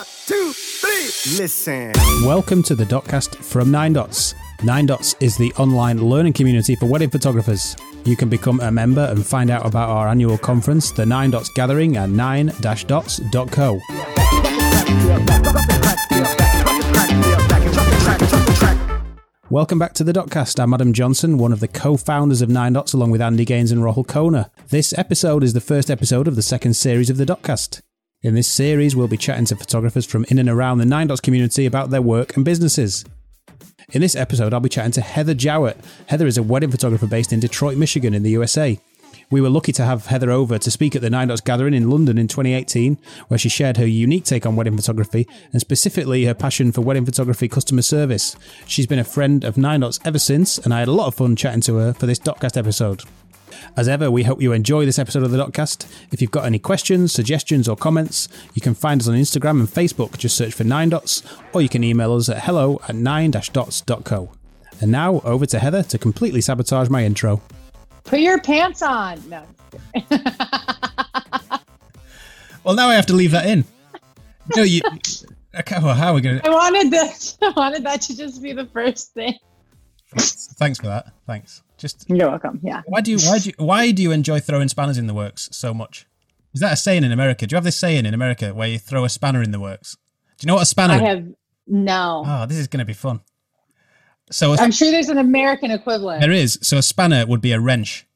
One, two, three. Listen. Welcome to the Dotcast from Nine Dots. Nine Dots is the online learning community for wedding photographers. You can become a member and find out about our annual conference, the Nine Dots Gathering, at 9-dots.co. Welcome back to the Dotcast. I'm Adam Johnson, one of the co-founders of Nine Dots, along with Andy Gaines and Rahul Khona. This episode is the first episode of the second series of the Dotcast. In this series, we'll be chatting to photographers from in and around the Nine Dots community about their work and businesses. In this episode, I'll be chatting to Heather Jowett. Heather is a wedding photographer based in Detroit, Michigan, in the USA. We were lucky to have Heather over to speak at the Nine Dots Gathering in London in 2018, where she shared her unique take on wedding photography and specifically her passion for wedding photography customer service. She's been a friend of Nine Dots ever since, and I had a lot of fun chatting to her for this Dotcast episode. As ever, we hope you enjoy this episode of the Dotcast. If you've got any questions, suggestions, or comments, you can find us on Instagram and Facebook. Just search for Nine Dots, or you can email us at hello at nine-dots.co. And now over to Heather to completely sabotage my intro. Put your pants on. No. Well, now I have to leave that in. No, you. Well, how are we going to? I wanted this. I wanted that to just be the first thing. Thanks for that. Thanks. Just You're welcome. Yeah. why do you why do you why do you enjoy throwing spanners in the works so much? Is that a saying in America? Do you have this saying in America where you throw a spanner in the works? Do you know what a spanner? I have no. Oh, this is going to be fun. So a, I'm sure there's an American equivalent. there is. So a spanner would be a wrench.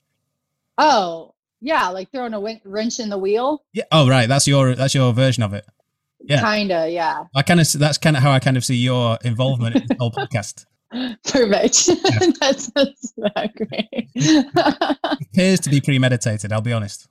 Oh, yeah, like throwing a win- wrench in the wheel. Yeah. Oh, right. That's your that's your version of it. Yeah. Kinda, yeah. I kind of that's kind of how I kind of see your involvement in the whole podcast. Perfect. that's, that's not great. appears to be premeditated. I'll be honest.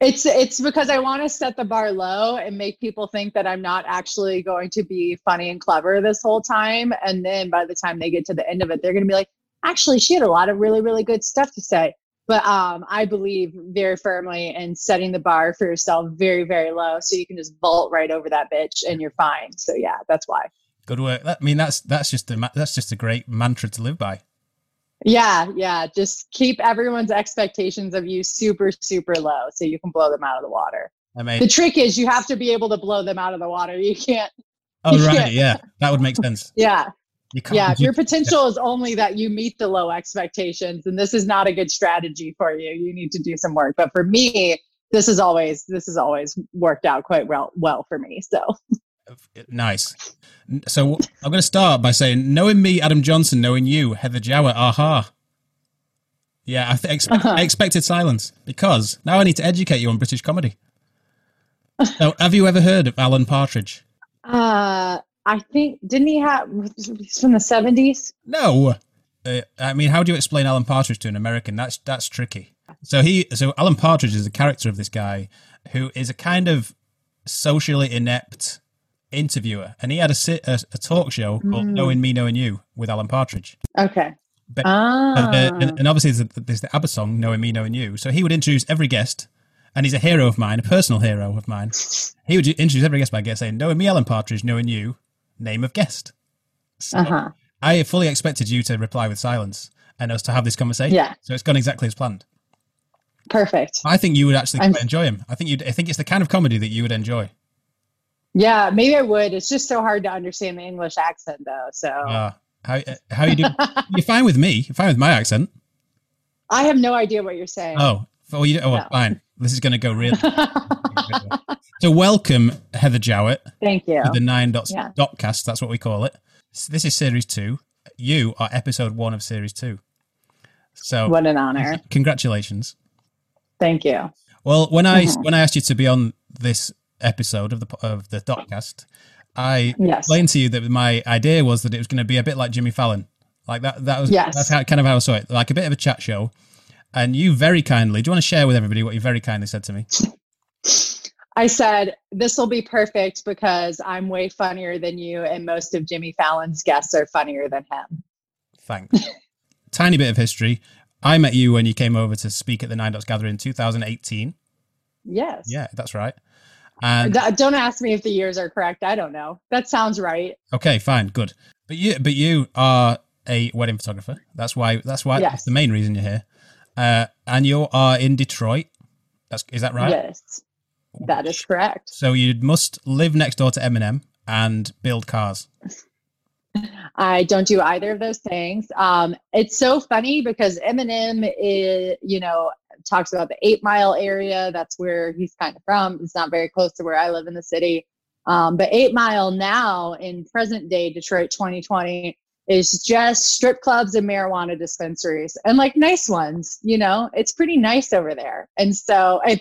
it's it's because I want to set the bar low and make people think that I'm not actually going to be funny and clever this whole time. And then by the time they get to the end of it, they're going to be like, actually, she had a lot of really, really good stuff to say. But um, I believe very firmly in setting the bar for yourself very, very low, so you can just vault right over that bitch and you're fine. So yeah, that's why. Good work. That, I mean, that's that's just a that's just a great mantra to live by. Yeah, yeah. Just keep everyone's expectations of you super, super low, so you can blow them out of the water. I mean, The trick is you have to be able to blow them out of the water. You can't. oh yeah. right, yeah, that would make sense. Yeah, You can't. yeah. If you- your potential is only that you meet the low expectations, and this is not a good strategy for you. You need to do some work. But for me, this is always this has always worked out quite well well for me. So nice. So I'm going to start by saying, knowing me, Adam Johnson, knowing you, Heather Jowett, aha. Yeah, I, th- Uh-huh. I expected silence because now I need to educate you on British comedy. So, have you ever heard of Alan Partridge? uh, I think didn't he have he's from the seventies? No. Uh, I mean, how do you explain Alan Partridge to an American? That's that's tricky. So he, so Alan Partridge is the character of this guy who is a kind of socially inept interviewer, and he had a a, a talk show called Mm. "Knowing Me, Knowing You" with Alan Partridge. Okay. But- Ah. Uh, and, and obviously, there's the, there's the ABBA song "Knowing Me, Knowing You." So he would introduce every guest, and he's a hero of mine, a personal hero of mine. He would introduce every guest by guest saying, "Knowing me, Alan Partridge. Knowing you, name of guest." So Uh huh. I fully expected you to reply with silence and us to have this conversation. Yeah. So it's gone exactly as planned. Perfect. I think you would actually enjoy him. I think you. I think it's the kind of comedy that you would enjoy. Yeah, maybe I would. It's just so hard to understand the English accent, though. So Uh, how how you do? You're fine with me. You're fine with my accent. I have no idea what you're saying. Oh, oh, you, oh, No. fine. This is going to go really. so welcome, Heather Jowett, Thank you. to the Nine Dots Yeah. Dotcast. That's what we call it. S- This is series two. You are episode one of series two. So What an honor. congratulations. Thank you. Well, when I Mhm. when I asked you to be on this episode of the of the Dotcast, I Yes. explained to you that my idea was that it was going to be a bit like Jimmy Fallon, like that. That was Yes. that's how kind of how I saw it, like a bit of a chat show. And you very kindly, do you want to share with everybody what you very kindly said to me? I said, this will be perfect because I'm way funnier than you, and most of Jimmy Fallon's guests are funnier than him. Thanks. Tiny bit of history. I met you when you came over to speak at the Nine Dots Gathering in 2018. Yes. Yeah, that's right. And don't ask me if the years are correct. I don't know. That sounds right. Okay, fine, good. But you, but you are a wedding photographer. That's why. That's why. Yes. That's the main reason you're here. Uh, and you are in Detroit. That's is that right? Yes. That is correct. So you must live next door to Eminem and build cars. I don't do either of those things. Um, it's so funny because Eminem is, you know, talks about the eight mile area. That's where he's kind of from. It's not very close to where I live in the city. Um, but eight mile now in present day Detroit 2020 is just strip clubs and marijuana dispensaries and like nice ones, you know, it's pretty nice over there. And so if,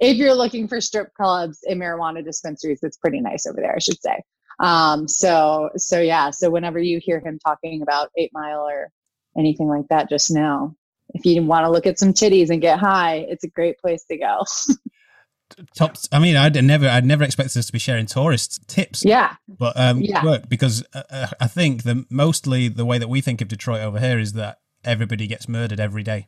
if you're looking for strip clubs and marijuana dispensaries, it's pretty nice over there, I should say. Um, so, so yeah, so whenever you hear him talking about eight mile or anything like that, just know if you want to look at some titties and get high, it's a great place to go. top i mean i'd never i'd never expected us to be sharing tourist tips. Yeah. But um Yeah. work because uh, uh, i think the mostly the way that we think of detroit over here is that everybody gets murdered every day.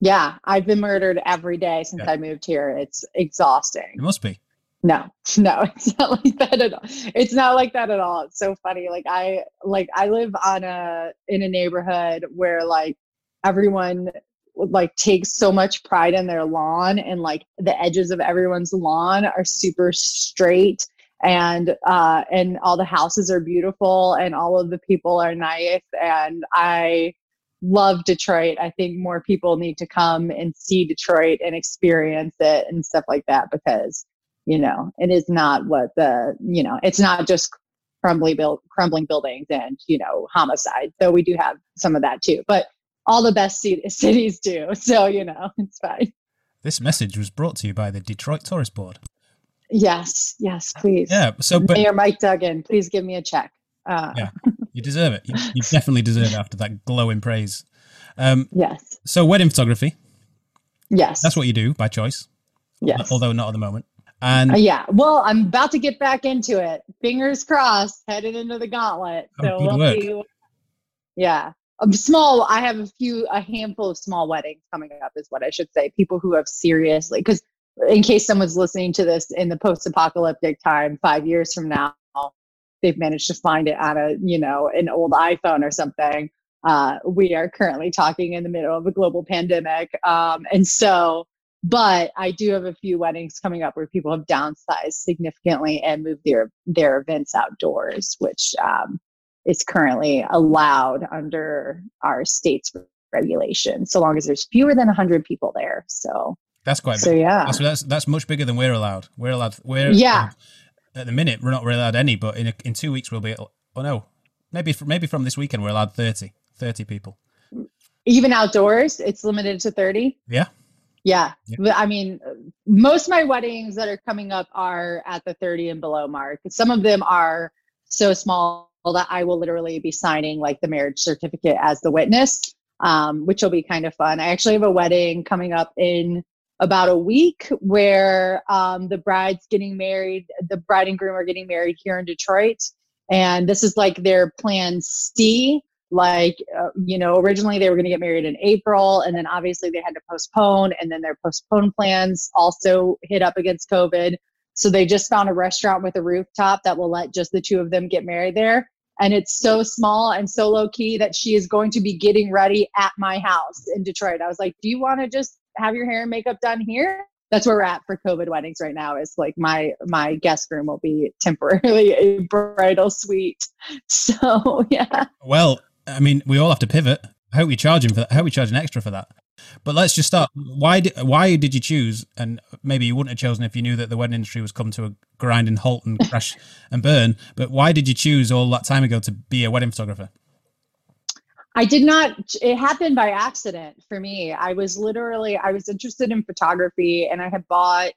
Yeah i've been murdered every day since Yeah. i moved here. It's exhausting. It must be. No no it's not like that at all. It's not like that at all. It's so funny. Like i like i live on a in a neighborhood where like everyone like takes so much pride in their lawn and like the edges of everyone's lawn are super straight and uh and all the houses are beautiful and all of the people are nice. And i love detroit. I think more people need to come and see detroit and experience it and stuff like that because you know it is not what the you know it's not just crumbly crumbling buildings and you know homicide though we do have some of that too. But all the best ci- cities do so you know it's fine. This message was brought to you by the detroit tourist board. Yes yes please. Yeah so but mayor mike duggan please give me a check. Uh, Yeah. you deserve it. You, you definitely deserve it after that glowing praise. Um yes. so wedding photography. Yes. That's what you do by choice. Yes. Although not at the moment. And Uh, yeah well i'm about to get back into it. Fingers crossed headed into the gauntlet. Oh, so good we'll work. see. Yeah um, small i have a few a handful of small weddings coming up is what i should say. People who have seriously because in case someone's listening to this in the post-apocalyptic time five years from now they've managed to find it on a you know an old iphone or something. Uh, we are currently talking in the middle of a global pandemic um, and so but i do have a few weddings coming up where people have downsized significantly and moved their their events outdoors which um, is currently allowed under our state's regulation so long as there's fewer than 100 people there so. That's quite so big yeah. That's, that's that's much bigger than we're allowed. We're allowed we're Yeah. Um, at the minute we're not really allowed any but in a, in two weeks we'll be oh no maybe fr- maybe from this weekend we're allowed 30 30 people. Even outdoors it's limited to 30 yeah. Yeah, Yeah. I mean most of my weddings that are coming up are at the 30 and below mark. Some of them are so small that i will literally be signing like the marriage certificate as the witness um, which will be kind of fun. I actually have a wedding coming up in about a week where um, the bride's getting married the bride and groom are getting married here in detroit. And this is like their plan c like uh, you know originally they were going to get married in april and then obviously they had to postpone and then their postponed plans also hit up against covid. So they just found a restaurant with a rooftop that will let just the two of them get married there and it's so small and so low key that she is going to be getting ready at my house in detroit. I was like do you want to just have your hair and makeup done here? That's where we're at for covid weddings right now is like my my guest room will be temporarily a bridal suite. So yeah. Well i mean we all have to pivot. I hope we charge him for that? I hope we charge an extra for that but let's just start why did why did you choose and maybe you wouldn't have chosen if you knew that the wedding industry was come to a grinding halt and crash and burn but why did you choose all that time ago to be a wedding photographer I did not, it happened by accident for me. I was literally, I was interested in photography and I had bought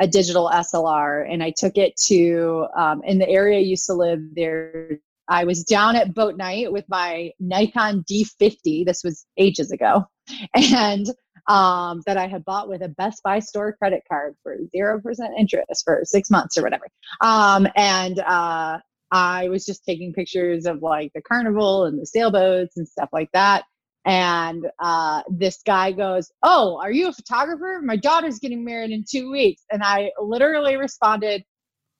a digital SLR and I took it to, um, in the area I used to live there. I was down at boat night with my Nikon D50. This was ages ago. And um, that I had bought with a Best Buy store credit card for 0% interest for six months or whatever. Um, and uh, I was just taking pictures of like the carnival and the sailboats and stuff like that. And uh, this guy goes, Oh, are you a photographer? My daughter's getting married in two weeks. And I literally responded,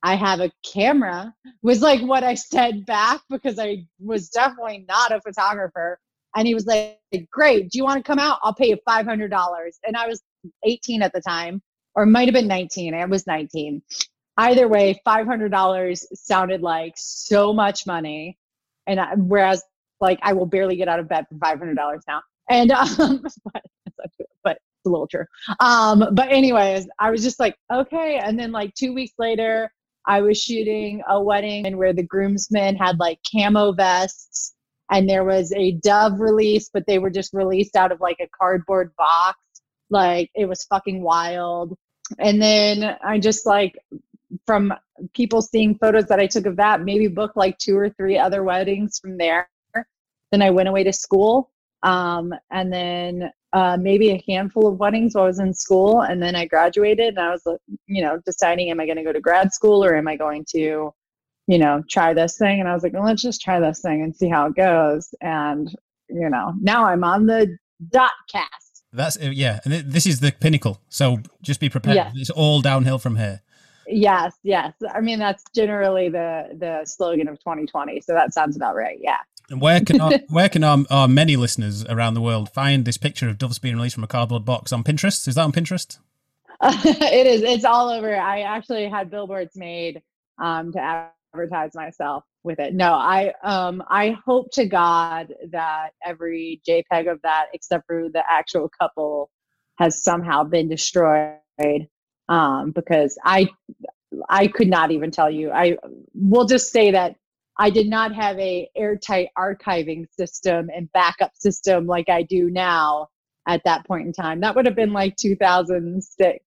I have a camera, was like what I said back because I was definitely not a photographer. And he was like, Great. Do you want to come out? I'll pay you $500. And I was 18 at the time. or might have been 19. I was 19. Either way, $500 sounded like so much money. And I, whereas, like, I will barely get out of bed for $500 now. And, um, but, but it's a little true. Um, but, anyways, I was just like, okay. And then, like, two weeks later, I was shooting a wedding and where the groomsmen had like camo vests and there was a dove release, but they were just released out of like a cardboard box. Like it was fucking wild. And then I just like from people seeing photos that I took of that, maybe booked like two or three other weddings from there. Then I went away to school. Um, and then uh, maybe a handful of weddings while I was in school, and then I graduated, and I was, you know, deciding, am I going to go to grad school or am I going to, you know, try this thing? And I was like, well, let's just try this thing and see how it goes. And you know, now I'm on the dot cast. That's uh, yeah, and this is the pinnacle. So just be prepared. Yes. It's all downhill from here. Yes, yes. I mean, that's generally the the slogan of 2020. So that sounds about right. Yeah. And where can our, where can our, our, many listeners around the world find this picture of doves being released from a cardboard box on Pinterest? Is that on Pinterest? It is. It's all over. I actually had billboards made um, to advertise myself with it. No, I um, I hope to God that every JPEG of that, except for the actual couple, has somehow been destroyed. Um, because I I could not even tell you. I will just say that I did not have a airtight archiving system and backup system like I do now at that point in time. That would have been like 2006.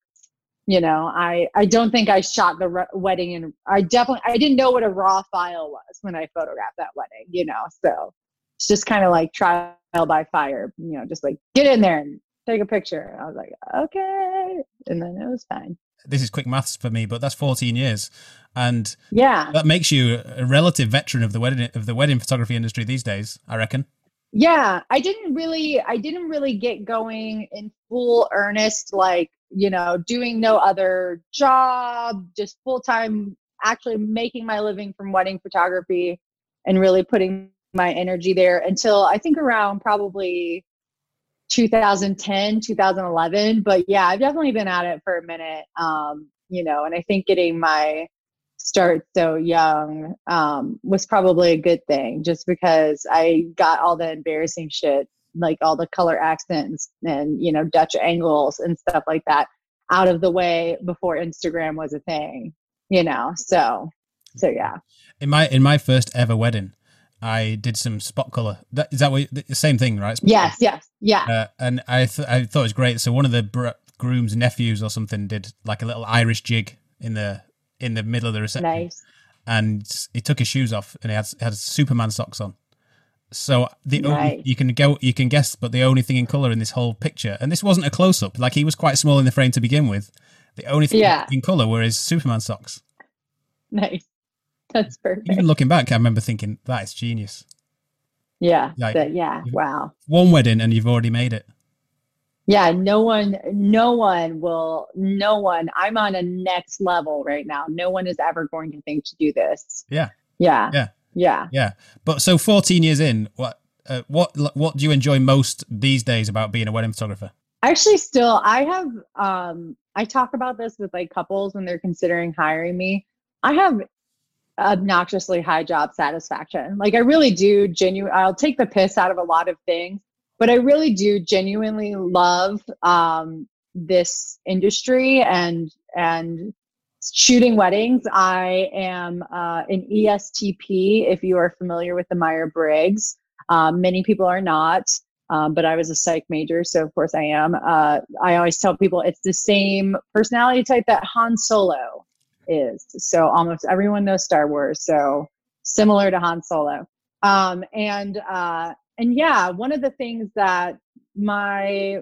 You know, I I don't think I shot the re- wedding and I definitely I didn't know what a raw file was when I photographed that wedding, you know. So it's just kind of like trial by fire, you know, just like get in there and take a picture. I was like, okay, and then it was fine this is quick maths for me, but that's 14 years. And yeah, that makes you a relative veteran of the wedding of the wedding photography industry these days, I reckon. Yeah, I didn't really I didn't really get going in full earnest like, you know, doing no other job, just full-time actually making my living from wedding photography and really putting my energy there until I think around probably 2010 2011 but yeah i've definitely been at it for a minute um you know and i think getting my start so young um was probably a good thing just because i got all the embarrassing shit like all the color accents and you know dutch angles and stuff like that out of the way before instagram was a thing you know so so yeah. In my in my first ever wedding I did some spot color. That, is that what, the same thing, right? Spot yes, color. yes, yeah. Uh, and I th- I thought it was great. So one of the br- groom's nephews or something did like a little Irish jig in the in the middle of the reception. Nice. And he took his shoes off and he had had Superman socks on. So the nice. only, you can go you can guess, but the only thing in color in this whole picture, and this wasn't a close up. Like he was quite small in the frame to begin with. The only thing yeah. in color were his Superman socks. Nice. That's perfect. Even looking back, I remember thinking that is genius. Yeah. Like, yeah. Wow. One wedding and you've already made it. Yeah. No one, no one will, no one, I'm on a next level right now. No one is ever going to think to do this. Yeah. Yeah. Yeah. Yeah. Yeah. But so 14 years in, what, uh, what, what do you enjoy most these days about being a wedding photographer? Actually, still, I have, um, I talk about this with like couples when they're considering hiring me. I have obnoxiously high job satisfaction. Like I really do genuine I'll take the piss out of a lot of things, but I really do genuinely love um, this industry and and shooting weddings. I am uh, an ESTP if you are familiar with the Myers-Briggs. Um, many people are not. Um, but I was a psych major, so of course I am. Uh, I always tell people it's the same personality type that Han Solo is. So almost everyone knows Star Wars. So similar to Han Solo. Um, and uh, and yeah, one of the things that my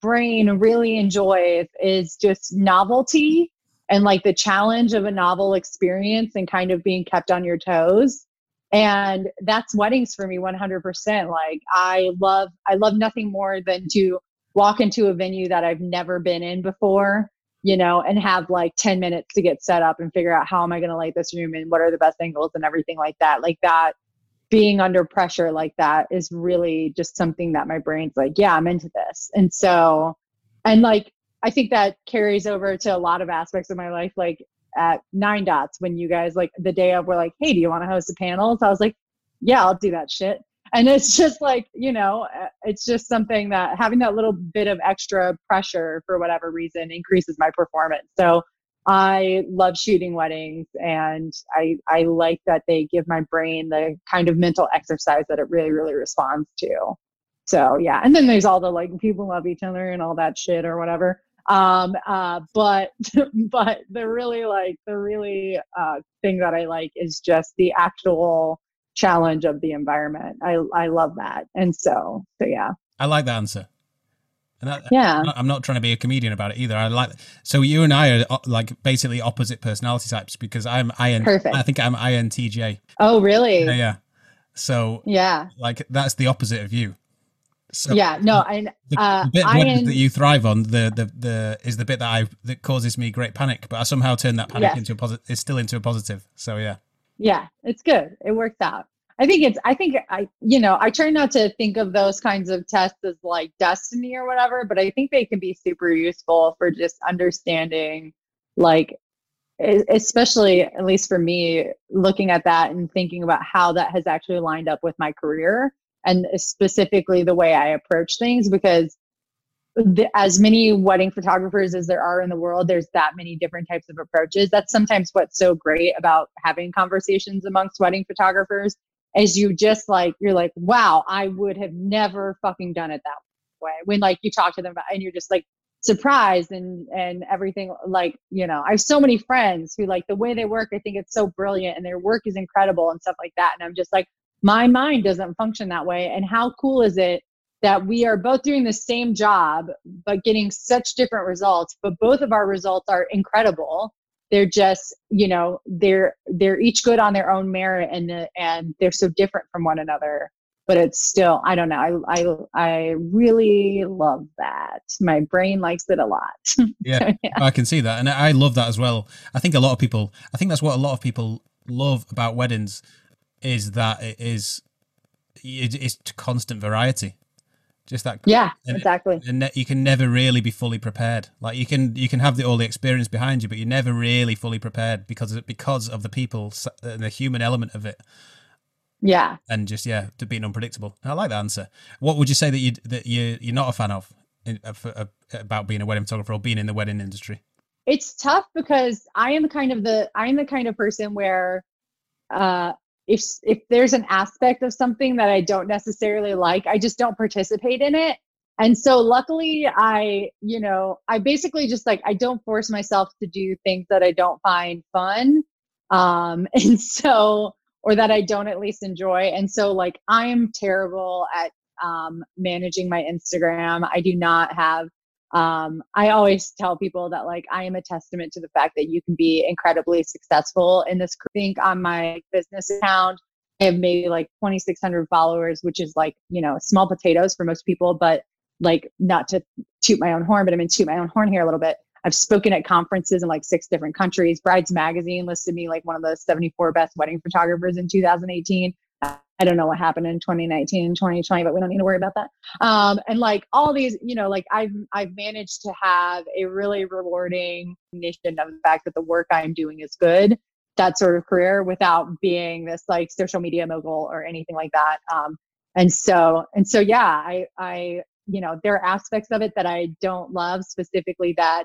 brain really enjoys is just novelty and like the challenge of a novel experience and kind of being kept on your toes and that's weddings for me 100% like i love i love nothing more than to walk into a venue that i've never been in before you know, and have like 10 minutes to get set up and figure out how am I going to light this room and what are the best angles and everything like that. Like that, being under pressure like that is really just something that my brain's like, yeah, I'm into this. And so, and like I think that carries over to a lot of aspects of my life. Like at Nine Dots, when you guys like the day of were like, "Hey, do you want to host a panel?" So I was like, "Yeah, I'll do that shit." And it's just like you know, uh, it's just something that having that little bit of extra pressure for whatever reason increases my performance. So I love shooting weddings, and I I like that they give my brain the kind of mental exercise that it really really responds to. So yeah, and then there's all the like people love each other and all that shit or whatever. Um, uh, but but the really like the really uh, thing that I like is just the actual challenge of the environment. I I love that, and so so yeah. I like that answer. And that, Yeah. I'm not, trying to be a comedian about it either. I like so you and I are uh, like basically opposite personality types because I'm IN. Perfect. I think I'm INTJ. Oh really? Yeah, yeah. So Yeah. like that's the opposite of you. So Yeah. No. And the, uh, the bit I that in- that you thrive on the, the the is the bit that I that causes me great panic, but I somehow turn that panic Yes. into a positive. It's still into a positive. So yeah, yeah it's good. It works out. I think it's i think i you know i try not to think of those kinds of tests as like destiny or whatever but i think they can be super useful for just understanding like especially at least for me looking at that and thinking about how that has actually lined up with my career and specifically the way i approach things because the, as many wedding photographers as there are in the world, there's that many different types of approaches. That's sometimes what's so great about having conversations amongst wedding photographers is you just like you're like, wow, I would have never fucking done it that way. When like you talk to them about and you're just like surprised and and everything like you know i have so many friends who like the way they work i think it's so brilliant and their work is incredible and stuff like that and i'm just like my mind doesn't function that way and how cool is it that we are both doing the same job but getting such different results but both of our results are incredible they're just you know they're they're each good on their own merit and the, and they're so different from one another but it's still i don't know i i, I really love that my brain likes it a lot yeah, I can see that, and I love that as well. I think a lot of people. I think that's what a lot of people love about weddings is that it is it, it's constant variety. Just that yeah And- exactly and ne- you can never really be fully prepared. Like you can you can have the, all the experience behind you, but you're never really fully prepared because of, because of the people and the human element of it, yeah and just yeah, to being unpredictable. I like that answer. What would you say that you that you you're not a fan of in, uh, for, uh, about being a wedding photographer or being in the wedding industry? it's tough because I am kind of the I'm the kind of person where uh if if there's an aspect of something that I don't necessarily like, I just don't participate in it. And so luckily I, you know, I basically just like I don't force myself to do things that I don't find fun. Um and so or that I don't at least enjoy. And so like I am terrible at um managing my Instagram. I do not have um, I always tell people that like I am a testament to the fact that you can be incredibly successful in this. I think on my business account, I have maybe like 2,600 followers, which is like you know small potatoes for most people, but like not to toot my own horn, but I'm to toot my own horn here a little bit. I've spoken at conferences in like six different countries. Brides Magazine listed me like one of the 74 best wedding photographers in 2018. I don't know what happened in 2019 and 2020, but we don't need to worry about that. Um, and like all these, you know, like I've I've managed to have a really rewarding recognition of the fact that the work I'm doing is good. That sort of career without being this like social media mogul or anything like that. Um, and so and so, yeah, I I you know there are aspects of it that I don't love, specifically that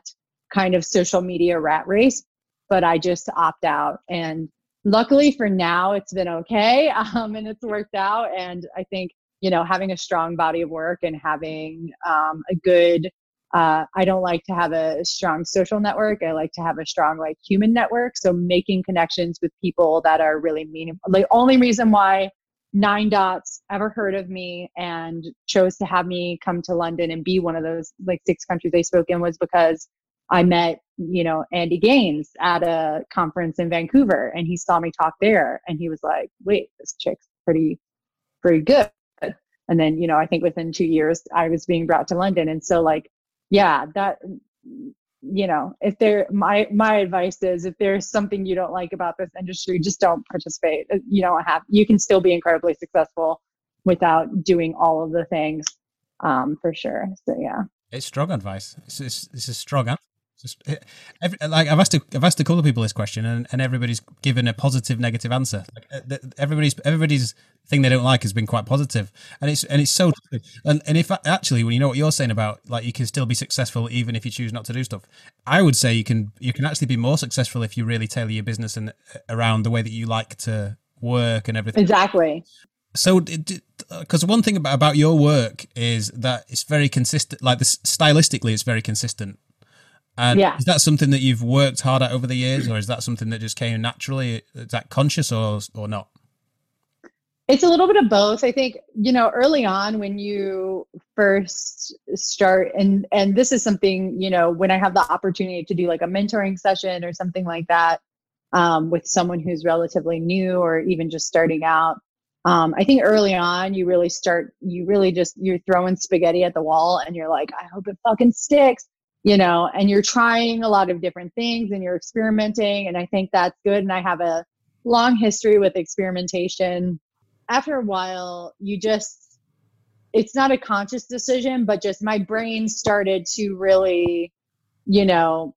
kind of social media rat race, but I just opt out and luckily for now it's been okay um, and it's worked out and i think you know having a strong body of work and having um, a good uh, i don't like to have a strong social network i like to have a strong like human network so making connections with people that are really meaningful the only reason why nine dots ever heard of me and chose to have me come to london and be one of those like six countries they spoke in was because I met, you know, Andy Gaines at a conference in Vancouver and he saw me talk there and he was like, wait, this chick's pretty, pretty good. And then, you know, I think within two years I was being brought to London. And so like, yeah, that, you know, if there, my, my advice is if there's something you don't like about this industry, just don't participate. Uh, You don't have, you can still be incredibly successful without doing all of the things, um, for sure. So yeah. It's strong advice. It's it's, it's a strong. Just, eh, every, eh, like I've asked, a, I've asked a couple of people this question, and, and everybody's given a positive, negative answer. Like, uh, everybody's everybody's thing they don't like has been quite positive, and it's and it's so. And and if actually, when you know what you're saying about like you can still be successful even if you choose not to do stuff, I would say you can you can actually be more successful if you really tailor your business and around the way that you like to work and everything. Exactly. So, because one thing about, about your work is that it's very consistent. Like this, stylistically, it's very consistent. And yeah. is that something that you've worked hard at over the years, or is that something that just came naturally? Is that conscious or or not? It's a little bit of both. I think you know early on when you first start, and and this is something you know when I have the opportunity to do like a mentoring session or something like that um, with someone who's relatively new or even just starting out um, I think early on, you really start, you really just, you're throwing spaghetti at the wall and you're like, I hope it fucking sticks, you know, and you're trying a lot of different things and you're experimenting. And I think that's good. And I have a long history with experimentation. After a while, you just, it's not a conscious decision, but just my brain started to really, you know,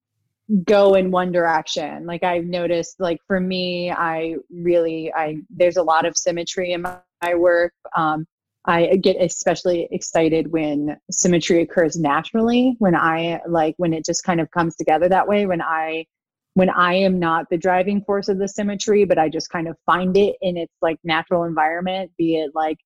go in one direction like i've noticed like for me i really i there's a lot of symmetry in my, my work um, i get especially excited when symmetry occurs naturally when i like when it just kind of comes together that way when i when i am not the driving force of the symmetry but i just kind of find it in its like natural environment be it like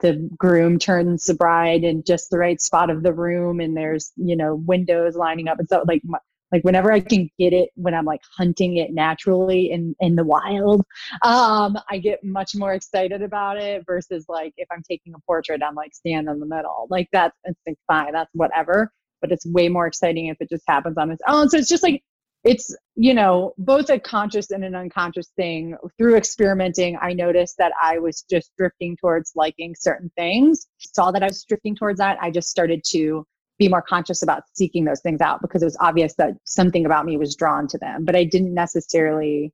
the groom turns the bride in just the right spot of the room and there's you know windows lining up and so like my, like whenever i can get it when i'm like hunting it naturally in in the wild um i get much more excited about it versus like if i'm taking a portrait i'm like stand in the middle. Like that's it's like fine that's whatever but it's way more exciting if it just happens on its own. So it's just like it's you know both a conscious and an unconscious thing. Through experimenting i noticed that i was just drifting towards liking certain things. Saw that i was drifting towards that i just started to be more conscious about seeking those things out because it was obvious that something about me was drawn to them. But i didn't necessarily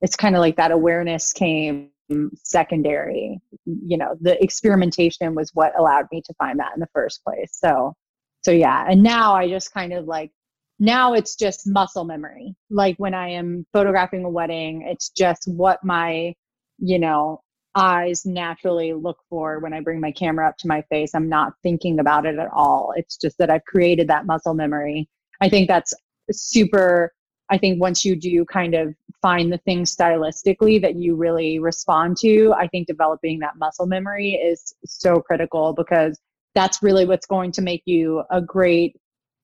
it's kind of like that awareness came secondary. You know the experimentation was what allowed me to find that in the first place. So so yeah and now i just kind of like now it's just muscle memory. Like when i am photographing a wedding it's just what my you know eyes naturally look for when I bring my camera up to my face. I'm not thinking about it at all. It's just that I've created that muscle memory. I think that's super. I think once you do kind of find the things stylistically that you really respond to, I think developing that muscle memory is so critical because that's really what's going to make you a great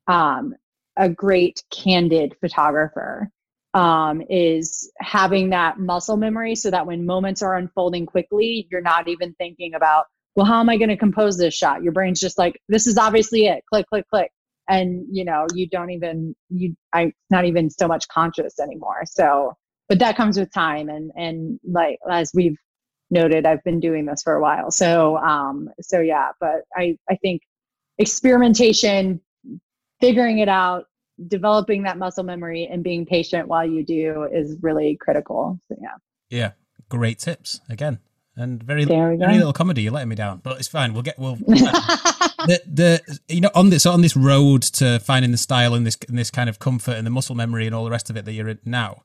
um, a great candid photographer um, is having that muscle memory so that when moments are unfolding quickly, you're not even thinking about, well, how am I going to compose this shot? Your brain's just like, this is obviously it. Click, click, click. And you know, you don't even you I'm not even so much conscious anymore. So but that comes with time and and like as we've noted, I've been doing this for a while. So um so yeah, but I I think experimentation, figuring it out, developing that muscle memory and being patient while you do is really critical. So yeah. Yeah. Great tips again. And very, very little comedy. You're letting me down, but it's fine. We'll get. We'll. the, the you know on this on this road to finding the style and this and this kind of comfort and the muscle memory and all the rest of it that you're in now.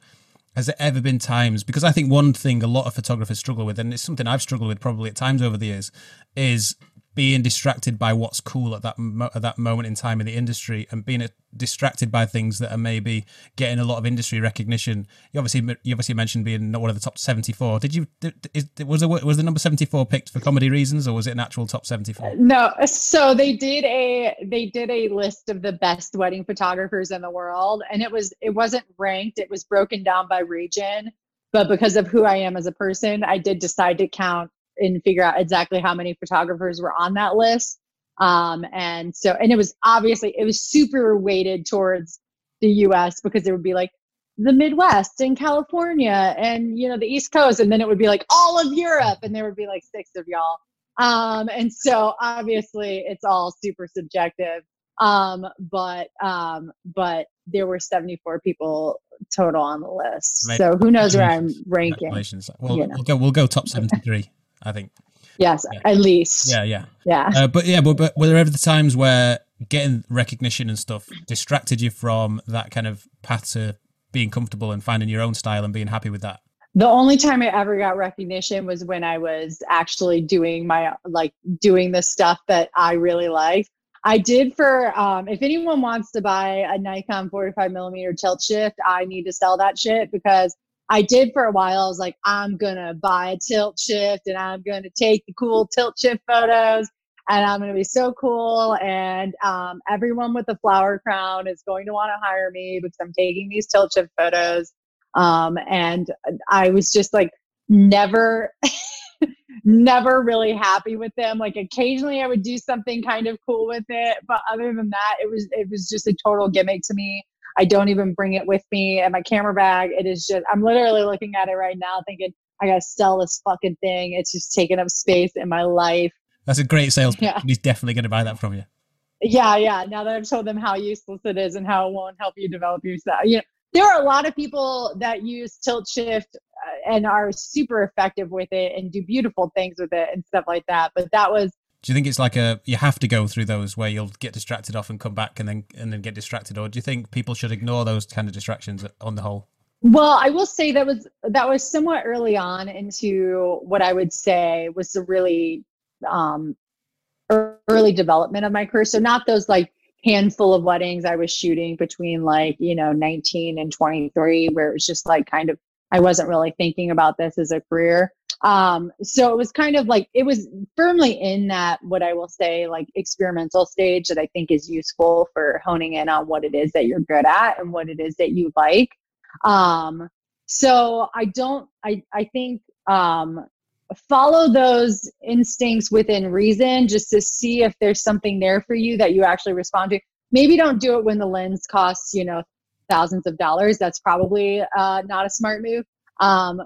Has there ever been times? Because I think one thing a lot of photographers struggle with, and it's something I've struggled with probably at times over the years, is being distracted by what's cool at that mo- at that moment in time in the industry and being a, distracted by things that are maybe getting a lot of industry recognition. You obviously you obviously mentioned being one of the top 74. Did you is, was the was the number 74 picked for comedy reasons or was it an actual top 74? Uh, no, uh, so they did a they did a list of the best wedding photographers in the world and it was it wasn't ranked, it was broken down by region. But because of who I am as a person, I did decide to count and figure out exactly how many photographers were on that list. Um, and so, and it was obviously, it was super weighted towards the US because it would be like the Midwest and California and, you know, the East Coast. And then it would be like all of Europe and there would be like six of y'all. Um, and so obviously it's all super subjective. Um, but, um, but there were 74 people total on the list. So who knows where I'm ranking. Well, you know. we'll go, we'll go top 73. I think. Yes, yeah. at least. Yeah, yeah, yeah. Uh, but yeah, but, but were there ever the times where getting recognition and stuff distracted you from that kind of path to being comfortable and finding your own style and being happy with that? The only time I ever got recognition was when I was actually doing my like doing the stuff that I really liked. I did for um, if anyone wants to buy a Nikon 45 millimeter tilt shift, I need to sell that shit because I did for a while. I was like, I'm gonna buy a tilt shift and I'm gonna take the cool tilt shift photos and I'm gonna be so cool. And um, everyone with the flower crown is going to want to hire me because I'm taking these tilt shift photos. Um, and I was just like, never never really happy with them. Like occasionally I would do something kind of cool with it, but other than that, it was it was just a total gimmick to me. I don't even bring it with me in my camera bag. It is just I'm literally looking at it right now thinking I gotta sell this fucking thing. It's just taking up space in my life. That's a great sales. Yeah. He's definitely gonna buy that from you. Yeah, yeah. Now that I've told them how useless it is and how it won't help you develop yourself. You know, there are a lot of people that use tilt shift uh, and are super effective with it and do beautiful things with it and stuff like that. But that was. Do you think it's like a you have to go through those where you'll get distracted off and come back and then and then get distracted, or do you think people should ignore those kind of distractions on the whole? Well, I will say that was that was somewhat early on into what I would say was the really um, early development of my career. So not those like handful of weddings I was shooting between like, you know, 19 and 23, where it was just like kind of, I wasn't really thinking about this as a career. Um, so it was kind of like, it was firmly in that, what I will say, like experimental stage that I think is useful for honing in on what it is that you're good at and what it is that you like. Um, so I don't, I, I think, um, follow those instincts within reason just to see if there's something there for you that you actually respond to maybe don't do it when the lens costs you know thousands of dollars that's probably uh, not a smart move. Um,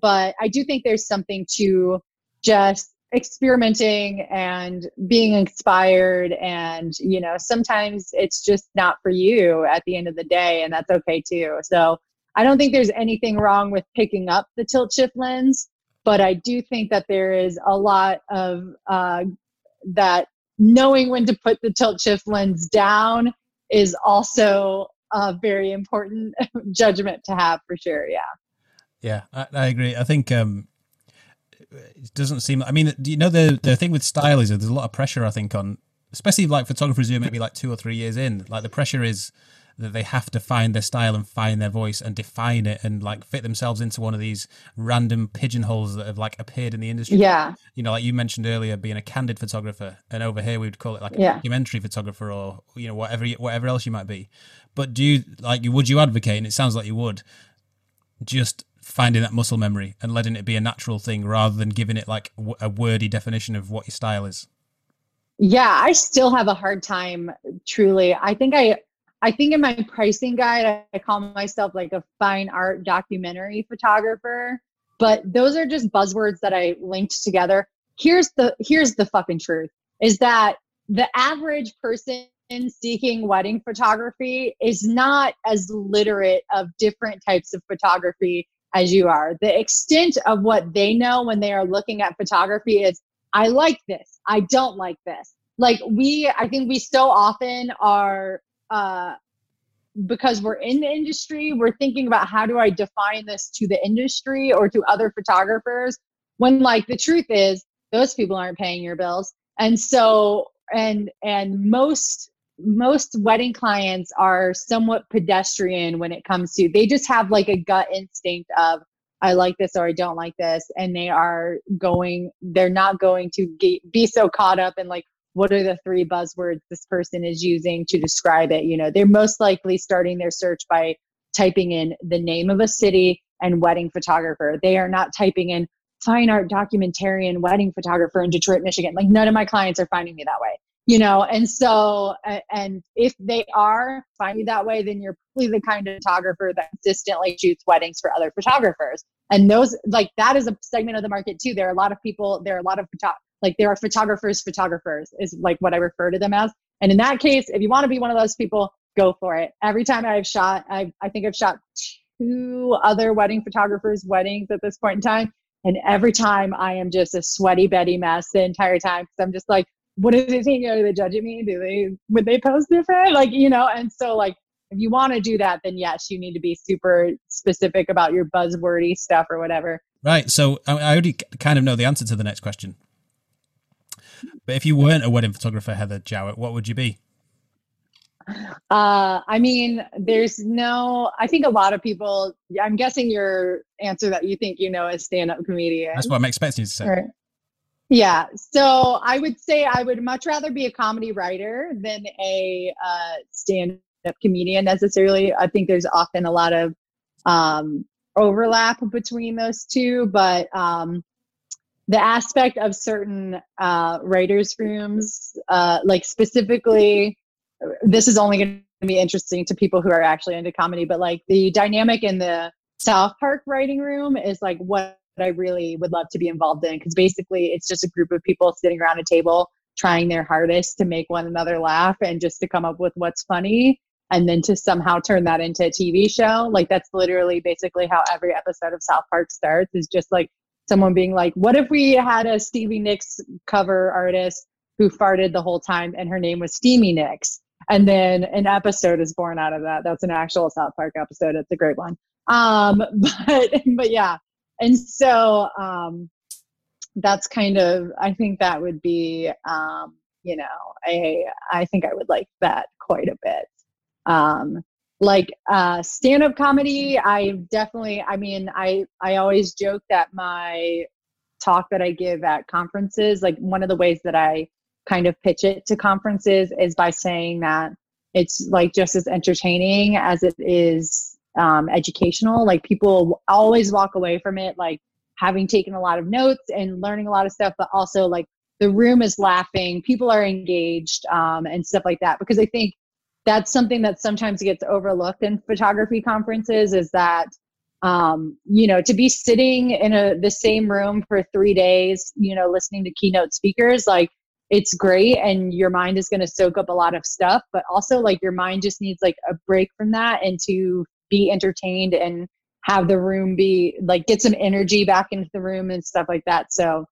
but i do think there's something to just experimenting and being inspired and you know sometimes it's just not for you at the end of the day and that's okay too. So i don't think there's anything wrong with picking up the tilt shift lens but I do think that there is a lot of uh, that knowing when to put the tilt shift lens down is also a very important judgment to have for sure. Yeah. Yeah, I, I agree. I think um, it doesn't seem. I mean, you know the the thing with style is there's a lot of pressure. I think on especially like photographers who are maybe like two or three years in. Like the pressure is that they have to find their style and find their voice and define it and like fit themselves into one of these random pigeonholes that have like appeared in the industry. Yeah. You know, like you mentioned earlier, being a candid photographer, and over here we would call it like a yeah. documentary photographer or you know whatever whatever else you might be. But do you like would you advocate? And it sounds like you would. Just finding that muscle memory and letting it be a natural thing rather than giving it like a wordy definition of what your style is. Yeah, I still have a hard time truly. I think I I think in my pricing guide, I call myself like a fine art documentary photographer, but those are just buzzwords that I linked together. Here's the here's the fucking truth is that the average person seeking wedding photography is not as literate of different types of photography as you are. The extent of what they know when they are looking at photography is I like this, I don't like this. Like we I think we so often are uh, because we're in the industry, we're thinking about how do I define this to the industry or to other photographers when like the truth is those people aren't paying your bills. And so and and most most wedding clients are somewhat pedestrian when it comes to they just have like a gut instinct of I like this or I don't like this and they are going they're not going to get, be so caught up in like what are the three buzzwords this person is using to describe it you know? They're most likely starting their search by typing in the name of a city and wedding photographer. They are not typing in fine art documentarian wedding photographer in detroit michigan. Like none of my clients are finding me that way you know and so and if they are finding me that way then you're probably the kind of photographer that consistently shoots weddings for other photographers and those like that is a segment of the market too there are a lot of people there are a lot of photo- like there are photographers, photographers is like what I refer to them as. And in that case, if you want to be one of those people, go for it. Every time I've shot, I, I think I've shot two other wedding photographers' weddings at this point in time. And every time I am just a sweaty Betty mess the entire time because I'm just like, what do they think? Are they judging me? Do they would they post different? Like, you know, and so like if you want to do that, then yes, you need to be super specific about your buzzwordy stuff or whatever. Right. So I already kind of know the answer to the next question. But if you weren't a wedding photographer, Heather Jowett, what would you be? Uh, I mean, there's no. I think a lot of people. I'm guessing your answer that you think you know is stand-up comedian. That's what I'm expecting you to say. Right. Yeah. So I would say I would much rather be a comedy writer than a uh, stand-up comedian necessarily. I think there's often a lot of um, overlap between those two, but um, the aspect of certain uh, writers' rooms, uh, like specifically, this is only going to be interesting to people who are actually into comedy, but like the dynamic in the South Park writing room is like what I really would love to be involved in because basically it's just a group of people sitting around a table trying their hardest to make one another laugh and just to come up with what's funny and then to somehow turn that into a TV show. Like that's literally basically how every episode of South Park starts is just like someone being like, what if we had a Stevie Nicks cover artist who farted the whole time and her name was Steamy Nicks? And then an episode is born out of that. That's an actual South Park episode. It's a great one. Um, but but yeah. And so um that's kind of I think that would be um, you know, a I think I would like that quite a bit. Um like uh stand-up comedy i definitely i mean i i always joke that my talk that i give at conferences like one of the ways that i kind of pitch it to conferences is by saying that it's like just as entertaining as it is um, educational like people always walk away from it like having taken a lot of notes and learning a lot of stuff but also like the room is laughing people are engaged um, and stuff like that because i think that's something that sometimes gets overlooked in photography conferences is that um, you know to be sitting in a the same room for three days you know listening to keynote speakers like it's great and your mind is going to soak up a lot of stuff but also like your mind just needs like a break from that and to be entertained and have the room be like get some energy back into the room and stuff like that so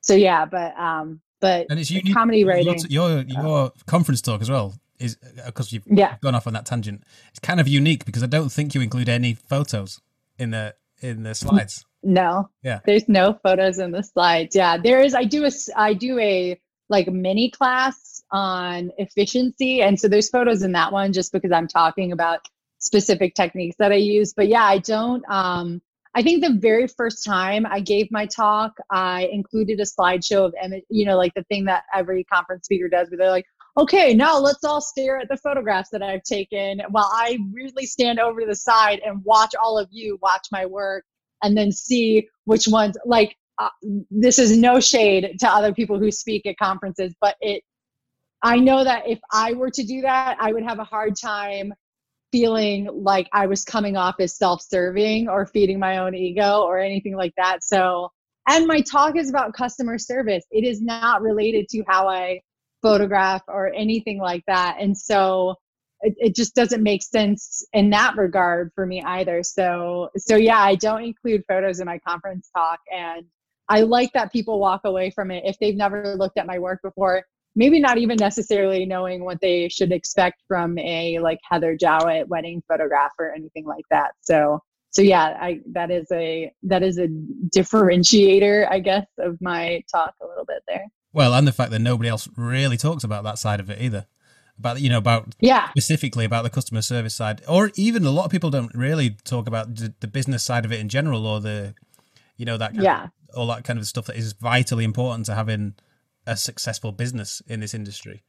so yeah but um but And it's unique. comedy writing Your your conference talk as well is because you've Yeah. gone off on that tangent. It's kind of unique because I don't think you include any photos in the in the slides. No. Yeah. There's no photos in the slides. Yeah. There is I do a I do a like mini class on efficiency and so there's photos in that one just because I'm talking about specific techniques that I use. But yeah, I don't um I think the very first time I gave my talk, I included a slideshow of image, you know, like the thing that every conference speaker does where they're like, okay, now let's all stare at the photographs that I've taken while I weirdly stand over to the side and watch all of you watch my work and then see which ones like uh, this is no shade to other people who speak at conferences but it i know that if i were to do that i would have a hard time feeling like i was coming off as self-serving or feeding my own ego or anything like that. So and my talk is about customer service. It is not related to how i photograph or anything like that. And so it, it just doesn't make sense in that regard for me either. So so yeah i don't include photos in my conference talk. And i like that people walk away from it if they've never looked at my work before maybe not even necessarily knowing what they should expect from a like heather jowett wedding photograph or anything like that. So so yeah i that is a that is a differentiator i guess of my talk a little bit there. Well, and the fact that nobody else really talks about that side of it either. About you know about yeah. specifically about the customer service side, or even a lot of people don't really talk about the, the business side of it in general, or the you know that kind yeah. of, all that kind of stuff that is vitally important to having a successful business in this industry.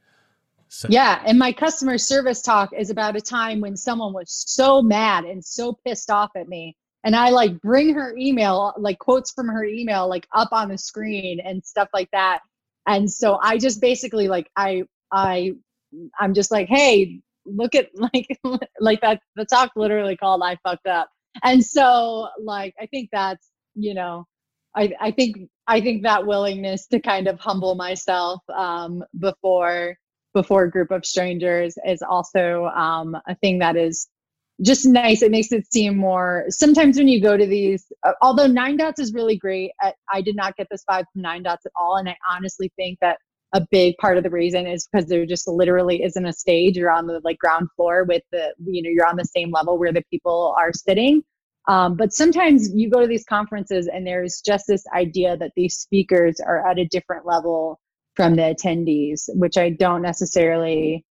So Yeah, and my customer service talk is about a time when someone was so mad and so pissed off at me. And I like bring her email, like quotes from her email, like up on the screen and stuff like that. And so I just basically like I I I'm just like, hey, look at like like that the talk literally called I fucked up. And so like I think that's, you know, I I think I think that willingness to kind of humble myself um before before a group of strangers is also um, a thing that is just nice. It makes it seem more. Sometimes when you go to these, uh, although Nine Dots is really great, I, I did not get this vibe from Nine Dots at all, and I honestly think that a big part of the reason is because there just literally isn't a stage. You're on the like ground floor with the, you know, you're on the same level where the people are sitting. Um, but sometimes you go to these conferences and there's just this idea that these speakers are at a different level from the attendees, which I don't necessarily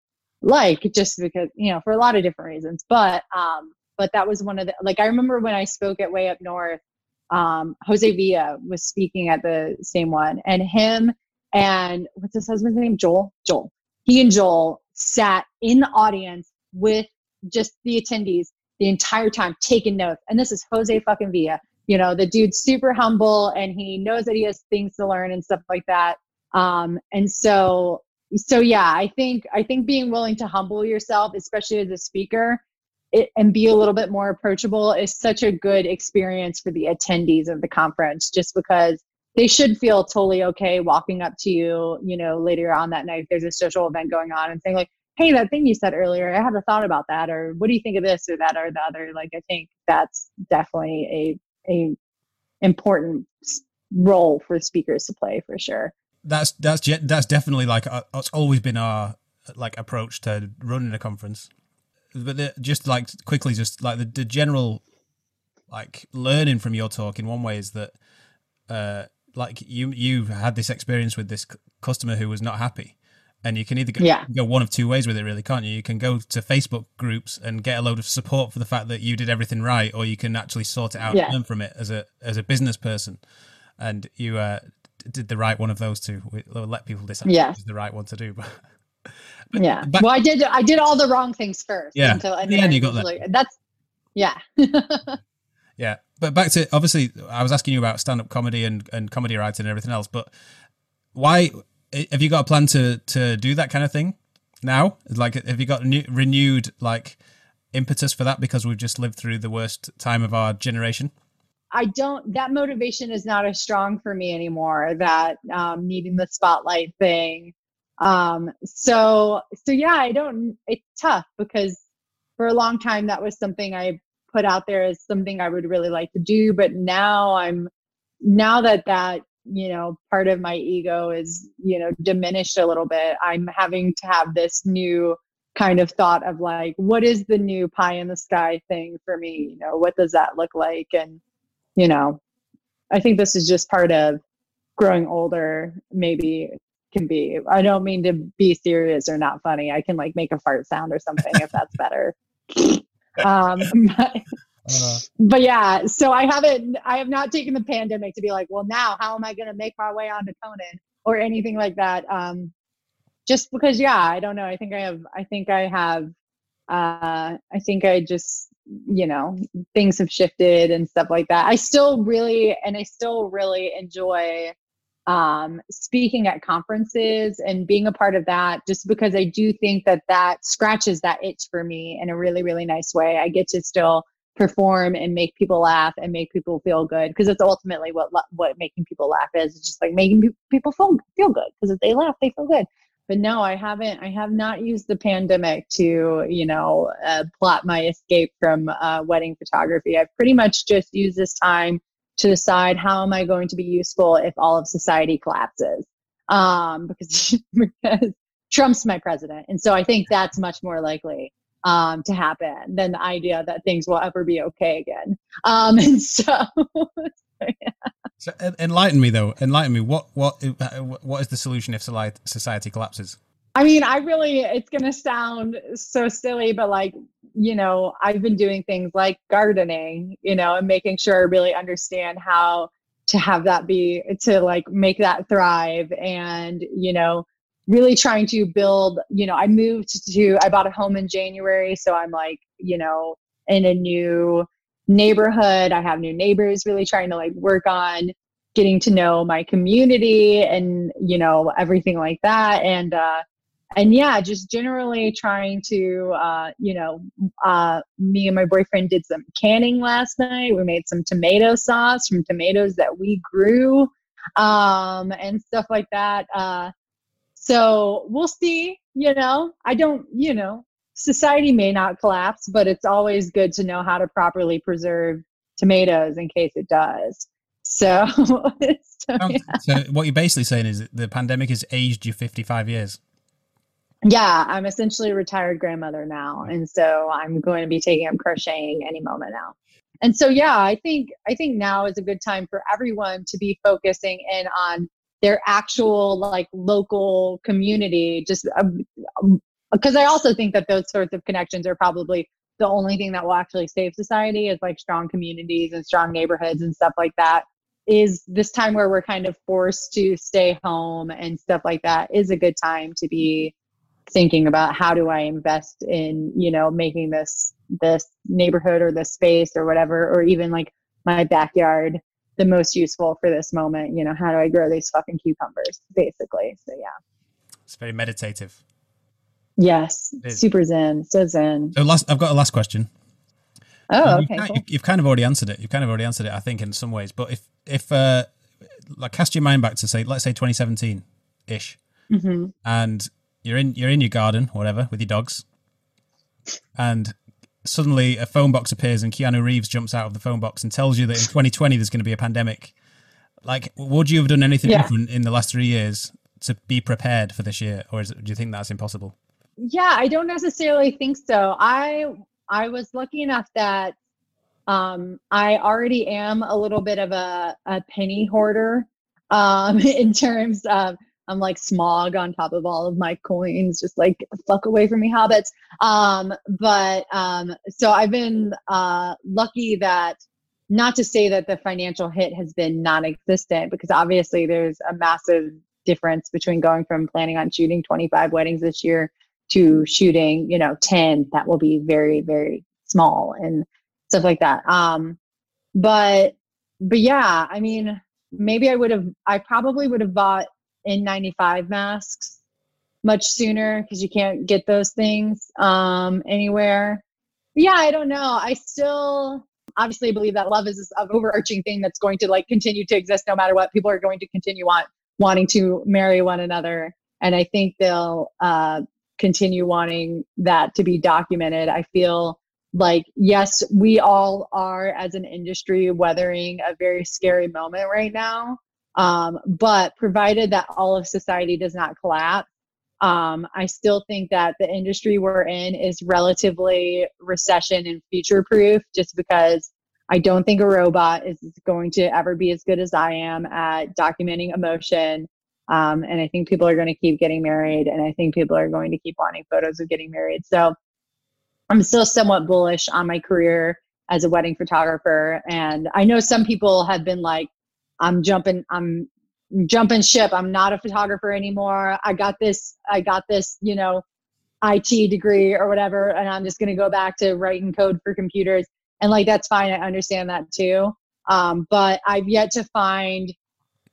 like just because, you know, for a lot of different reasons. But, um, but that was one of the, like, I remember when I spoke at Way Up North, um, Jose Villa was speaking at the same one and him and what's his husband's name? Joel. Joel. He and Joel sat in the audience with just the attendees the entire time taking notes. And this is Jose fucking Villa. You know, the dude's super humble and he knows that he has things to learn and stuff like that. Um, and so, so yeah, I think I think being willing to humble yourself, especially as a speaker, it, and be a little bit more approachable is such a good experience for the attendees of the conference. Just because they should feel totally okay walking up to you, you know, later on that night. There's a social event going on and saying like, "Hey, that thing you said earlier, I had a thought about that," or "What do you think of this or that or the other?" Like, I think that's definitely a a important role for speakers to play for sure. That's that's that's definitely like uh, it's always been our like approach to running a conference. But the, just like quickly, just like the, the general like learning from your talk in one way is that uh, like you you had this experience with this customer who was not happy and you can either go, yeah. go one of two ways with it really can't you you can go to facebook groups and get a load of support for the fact that you did everything right or you can actually sort it out yeah. and learn from it as a as a business person and you uh, did the right one of those two we'll let people decide yeah. the right one to do but, but yeah back, well i did i did all the wrong things first yeah until, and then you got that. That's yeah yeah but back to obviously, I was asking you about stand up comedy and, and comedy writing and everything else. But why have you got a plan to to do that kind of thing now? Like, have you got new, renewed like impetus for that because we've just lived through the worst time of our generation? I don't. That motivation is not as strong for me anymore. That um, needing the spotlight thing. Um, so so yeah, I don't. It's tough because for a long time that was something I put out there as something I would really like to do. But now I'm, now that that, you know, part of my ego is, you know, diminished a little bit, I'm having to have this new kind of thought of like, what is the new pie in the sky thing for me? You know, what does that look like? And, you know, I think this is just part of growing older, maybe can be. I don't mean to be serious or not funny. I can like make a fart sound or something if that's better. Um, but, uh, but yeah, so I haven't, I have not taken the pandemic to be like, well, now how am I going to make my way onto Conan or anything like that? Um, just because, yeah, I don't know. I think I have, I think I have, uh, I think I just, you know, things have shifted and stuff like that. I still really, and I still really enjoy um, speaking at conferences and being a part of that just because i do think that that scratches that itch for me in a really really nice way i get to still perform and make people laugh and make people feel good because it's ultimately what what making people laugh is it's just like making people feel feel good because if they laugh they feel good but no i haven't i have not used the pandemic to you know uh, plot my escape from uh, wedding photography i've pretty much just used this time to decide how am I going to be useful if all of society collapses. Um, because, because Trump's my president. And so I think that's much more likely um, to happen than the idea that things will ever be okay again. Um, and so, yeah. so enlighten me though. Enlighten me. What what what is the solution if society collapses? I mean, I really, it's going to sound so silly, but like, you know, I've been doing things like gardening, you know, and making sure I really understand how to have that be, to like make that thrive and, you know, really trying to build, you know, I moved to, I bought a home in January. So I'm like, you know, in a new neighborhood. I have new neighbors, really trying to like work on getting to know my community and, you know, everything like that. And, uh, and yeah, just generally trying to, uh, you know, uh, me and my boyfriend did some canning last night. We made some tomato sauce from tomatoes that we grew um, and stuff like that. Uh, so we'll see, you know, I don't, you know, society may not collapse, but it's always good to know how to properly preserve tomatoes in case it does. So, so, yeah. So what you're basically saying is that the pandemic has aged you 55 years. yeah, I'm essentially a retired grandmother now, and so I'm going to be taking up crocheting any moment now. And so, yeah, I think I think now is a good time for everyone to be focusing in on their actual like local community. Just um, um, because I also think that those sorts of connections are probably the only thing that will actually save society is like strong communities and strong neighborhoods and stuff like that is this time where we're kind of forced to stay home and stuff like that is a good time to be thinking about how do I invest in, you know, making this this neighborhood or this space or whatever, or even like my backyard the most useful for this moment. You know, how do I grow these fucking cucumbers, basically. So yeah. It's very meditative. Yes. Super zen. So zen. So last, I've got a last question. Oh, you've, okay. Cool. you've kind of already answered it. You've kind of already answered it, I think, in some ways. But if if uh, like cast your mind back to say, let's say 2017 ish, hmm and you're in you're in your garden, whatever, with your dogs, and suddenly a phone box appears and Keanu Reeves jumps out of the phone box and tells you that in 2020 there's going to be a pandemic. Like, would you have done anything Yeah. different in the last three years to be prepared for this year, or is it, do you think that's impossible? yeah i don't necessarily think so i i was lucky enough that um i already am a little bit of a, a penny hoarder um in terms of i'm like Smaug on top of all of my coins just like fuck away from me hobbits um but um so i've been uh lucky that not to say that the financial hit has been non-existent because obviously there's a massive difference between going from planning on shooting 25 weddings this year to shooting, you know, 10 that will be very, very small and stuff like that. Um, but, but yeah, I mean, maybe I would have, I probably would have bought N95 masks much sooner because you can't get those things um, anywhere. But yeah, I don't know. I still obviously believe that love is an overarching thing that's going to like continue to exist no matter what. People are going to continue want, wanting to marry one another. And I think they'll, uh, continue wanting that to be documented. I feel like, yes, we all are as an industry weathering a very scary moment right now. Um, but provided that all of society does not collapse, um, I still think that the industry we're in is relatively recession and future proof just because I don't think a robot is going to ever be as good as I am at documenting emotion um, and I think people are going to keep getting married, and I think people are going to keep wanting photos of getting married. So I'm still somewhat bullish on my career as a wedding photographer. And I know some people have been like, I'm jumping, I'm jumping ship. I'm not a photographer anymore. I got this, I got this, you know, IT degree or whatever, and I'm just going to go back to writing code for computers. And like, that's fine. I understand that too. Um, but I've yet to find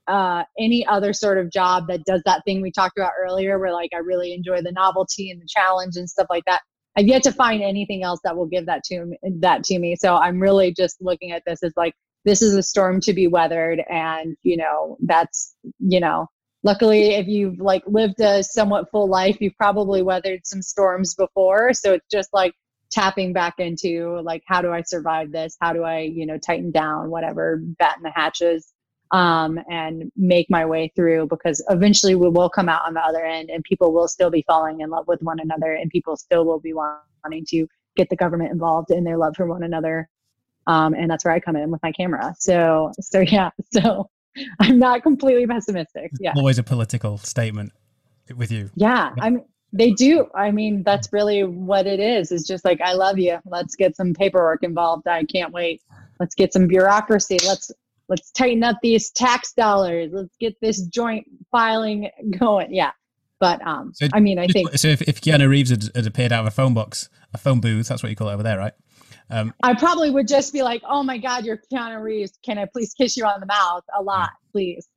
uh, any other sort of job that does that thing we talked about earlier, where like I really enjoy the novelty and the challenge and stuff like that. I've yet to find anything else that will give that to me, that to me. So I'm really just looking at this as like this is a storm to be weathered, and you know that's you know. Luckily, if you've like lived a somewhat full life, you've probably weathered some storms before. So it's just like tapping back into like how do I survive this? How do I you know tighten down whatever batten the hatches um, and make my way through because eventually we will come out on the other end and people will still be falling in love with one another and people still will be wanting to get the government involved in their love for one another. Um, and that's where I come in with my camera. So, so yeah, so I'm not completely pessimistic. Yeah. Always a political statement with you. Yeah. I'm, they do. I mean, that's really what it is. It's just like, I love you. Let's get some paperwork involved. I can't wait. Let's get some bureaucracy. Let's, let's tighten up these tax dollars. Let's get this joint filing going. Yeah. But um, So- I mean, I think So if, if Keanu Reeves had, had appeared out of a phone box, a phone booth, that's what you call it over there, right? Um, I probably would just be like, "Oh my God, you're Keanu Reeves. Can I please kiss you on the mouth a lot, please?"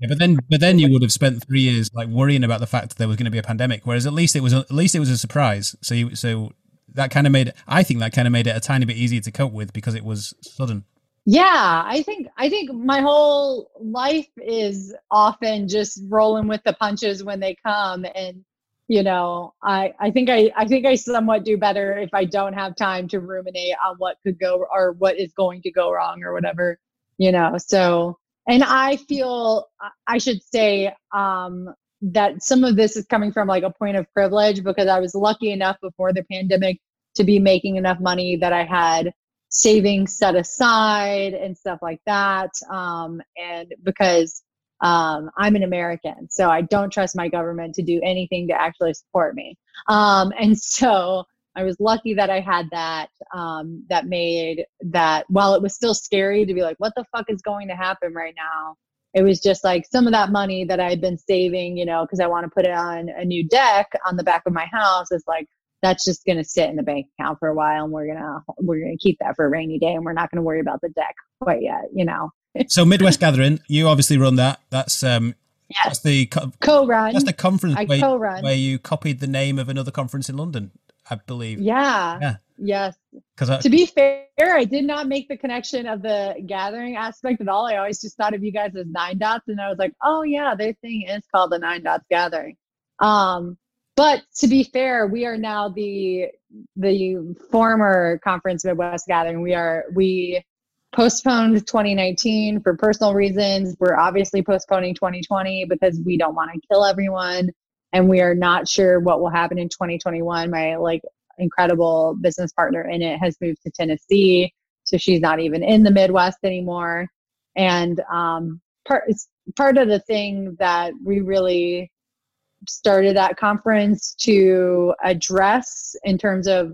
yeah, but then but then you would have spent three years like worrying about the fact that there was going to be a pandemic, whereas at least it was a, at least it was a surprise. So you, so that kind of made I think that kind of made it a tiny bit easier to cope with because it was sudden. Yeah, I think I think my whole life is often just rolling with the punches when they come and you know, I I think I I think I somewhat do better if I don't have time to ruminate on what could go or what is going to go wrong or whatever. you know so and i feel i should say um that some of this is coming from like a point of privilege because i was lucky enough before the pandemic to be making enough money that i had savings set aside and stuff like that um and because um, I'm an American, so I don't trust my government to do anything to actually support me. Um, and so I was lucky that I had that um, that made that while it was still scary to be like, what the fuck is going to happen right now? It was just like some of that money that I had been saving, you know, because I want to put it on a new deck on the back of my house. Is like that's just going to sit in the bank account for a while, and we're gonna we're gonna keep that for a rainy day, and we're not going to worry about the deck quite yet, you know. so Midwest Gathering, you obviously run that. That's um, yes. that's the co- co-run. That's the conference I where, co-run. where you copied the name of another conference in London. I believe. Yeah. Yeah. Yes. Because to be fair, I did not make the connection of the gathering aspect at all. I always just thought of you guys as nine dots, and I was like, oh yeah, their thing is called the nine dots gathering. Um, but to be fair, we are now the the former conference Midwest gathering. We are we postponed 2019 for personal reasons. We're obviously postponing 2020 because we don't want to kill everyone and we are not sure what will happen in 2021 my like incredible business partner in it has moved to tennessee so she's not even in the midwest anymore and um, part part of the thing that we really started that conference to address in terms of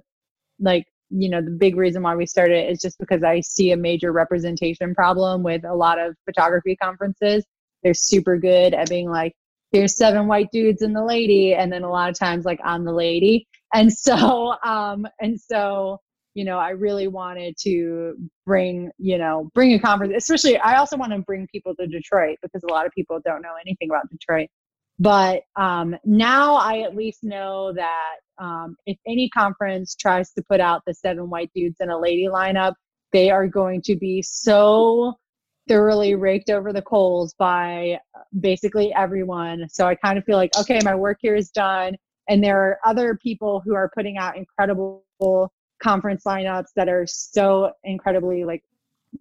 like you know the big reason why we started it is just because i see a major representation problem with a lot of photography conferences. They're super good at being like here's seven white dudes and the lady and then a lot of times like i'm the lady. And so um and so you know i really wanted to bring you know bring a conference especially i also want to bring people to detroit because a lot of people don't know anything about detroit but um now i at least know that um if any conference tries to put out the seven white dudes and a lady lineup they are going to be so thoroughly raked over the coals by basically everyone. So I kind of feel like, okay, my work here is done. And there are other people who are putting out incredible conference lineups that are so incredibly like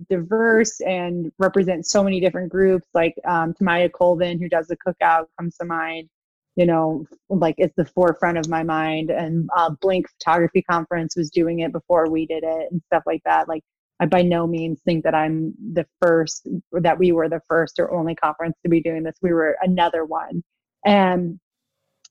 diverse and represent so many different groups. Like um, Tamaya Colvin, who does the cookout, comes to mind. You know, like it's the forefront of my mind. And uh, Blink Photography Conference was doing it before we did it and stuff like that. Like I by no means think that I'm the first, that we were the first or only conference to be doing this. We were another one. And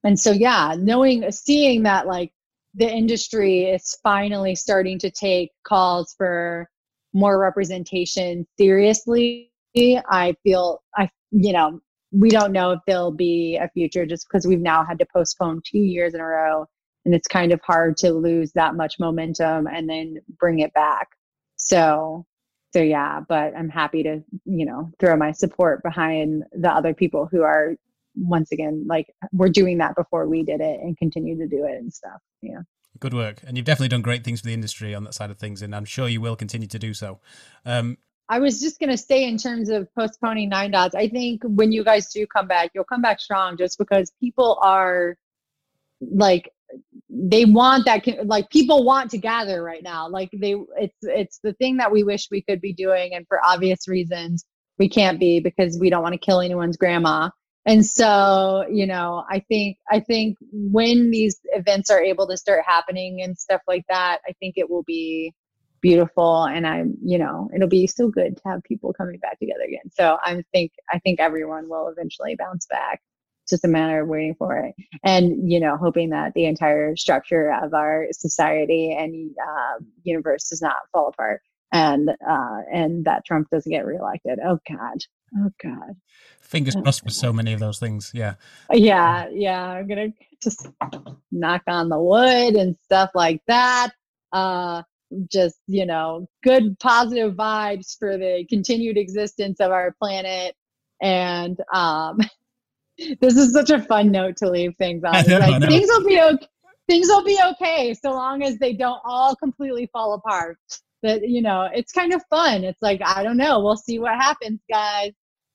and so yeah, knowing seeing that like the industry is finally starting to take calls for more representation seriously, I feel I you know, we don't know if there'll be a future just because we've now had to postpone two years in a row and it's kind of hard to lose that much momentum and then bring it back. So, so yeah, but I'm happy to, you know, throw my support behind the other people who are once again like we're doing that before we did it and continue to do it and stuff. Yeah. Good work. And you've definitely done great things for the industry on that side of things and I'm sure you will continue to do so. Um, I was just going to say, in terms of postponing nine dots, I think when you guys do come back, you'll come back strong just because people are like they want that like people want to gather right now like they it's it's the thing that we wish we could be doing and for obvious reasons we can't be because we don't want to kill anyone's grandma and so you know i think i think when these events are able to start happening and stuff like that i think it will be beautiful. And i'm you know it'll be so good to have people coming back together again. So i think i think everyone will eventually bounce back. It's just a matter of waiting for it and you know hoping that the entire structure of our society and uh, universe does not fall apart and uh, and that trump doesn't get reelected. Oh god oh god fingers crossed for so many of those things yeah yeah yeah i'm gonna just knock on the wood and stuff like that uh just you know good positive vibes for the continued existence of our planet and um this is such a fun note to leave things on. know, like, things will be okay. Things will be okay so long as they don't all completely fall apart. That you know, it's kind of fun. It's like I don't know. We'll see what happens, guys.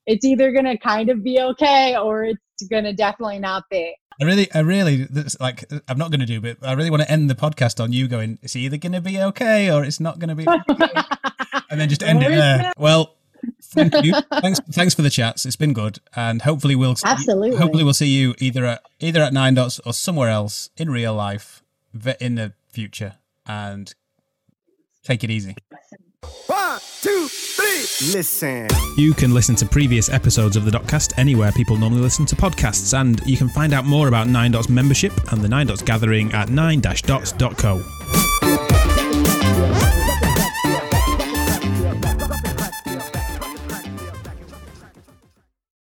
It's either gonna kind of be okay or it's gonna definitely not be. I really, I really, like, I'm not going to do, but I really want to end the podcast on you going, it's either going to be okay or it's not going to be okay. and then just end it there. Well, thank you. thanks, thanks for the chats. It's been good, and hopefully we'll Absolutely. hopefully we'll see you either at either at Nine Dots or somewhere else in real life in the future. And take it easy. One, two, three. Listen. You can listen to previous episodes of the Dotcast anywhere people normally listen to podcasts, and you can find out more about Nine Dots membership and the Nine Dots gathering at 9-dots.co.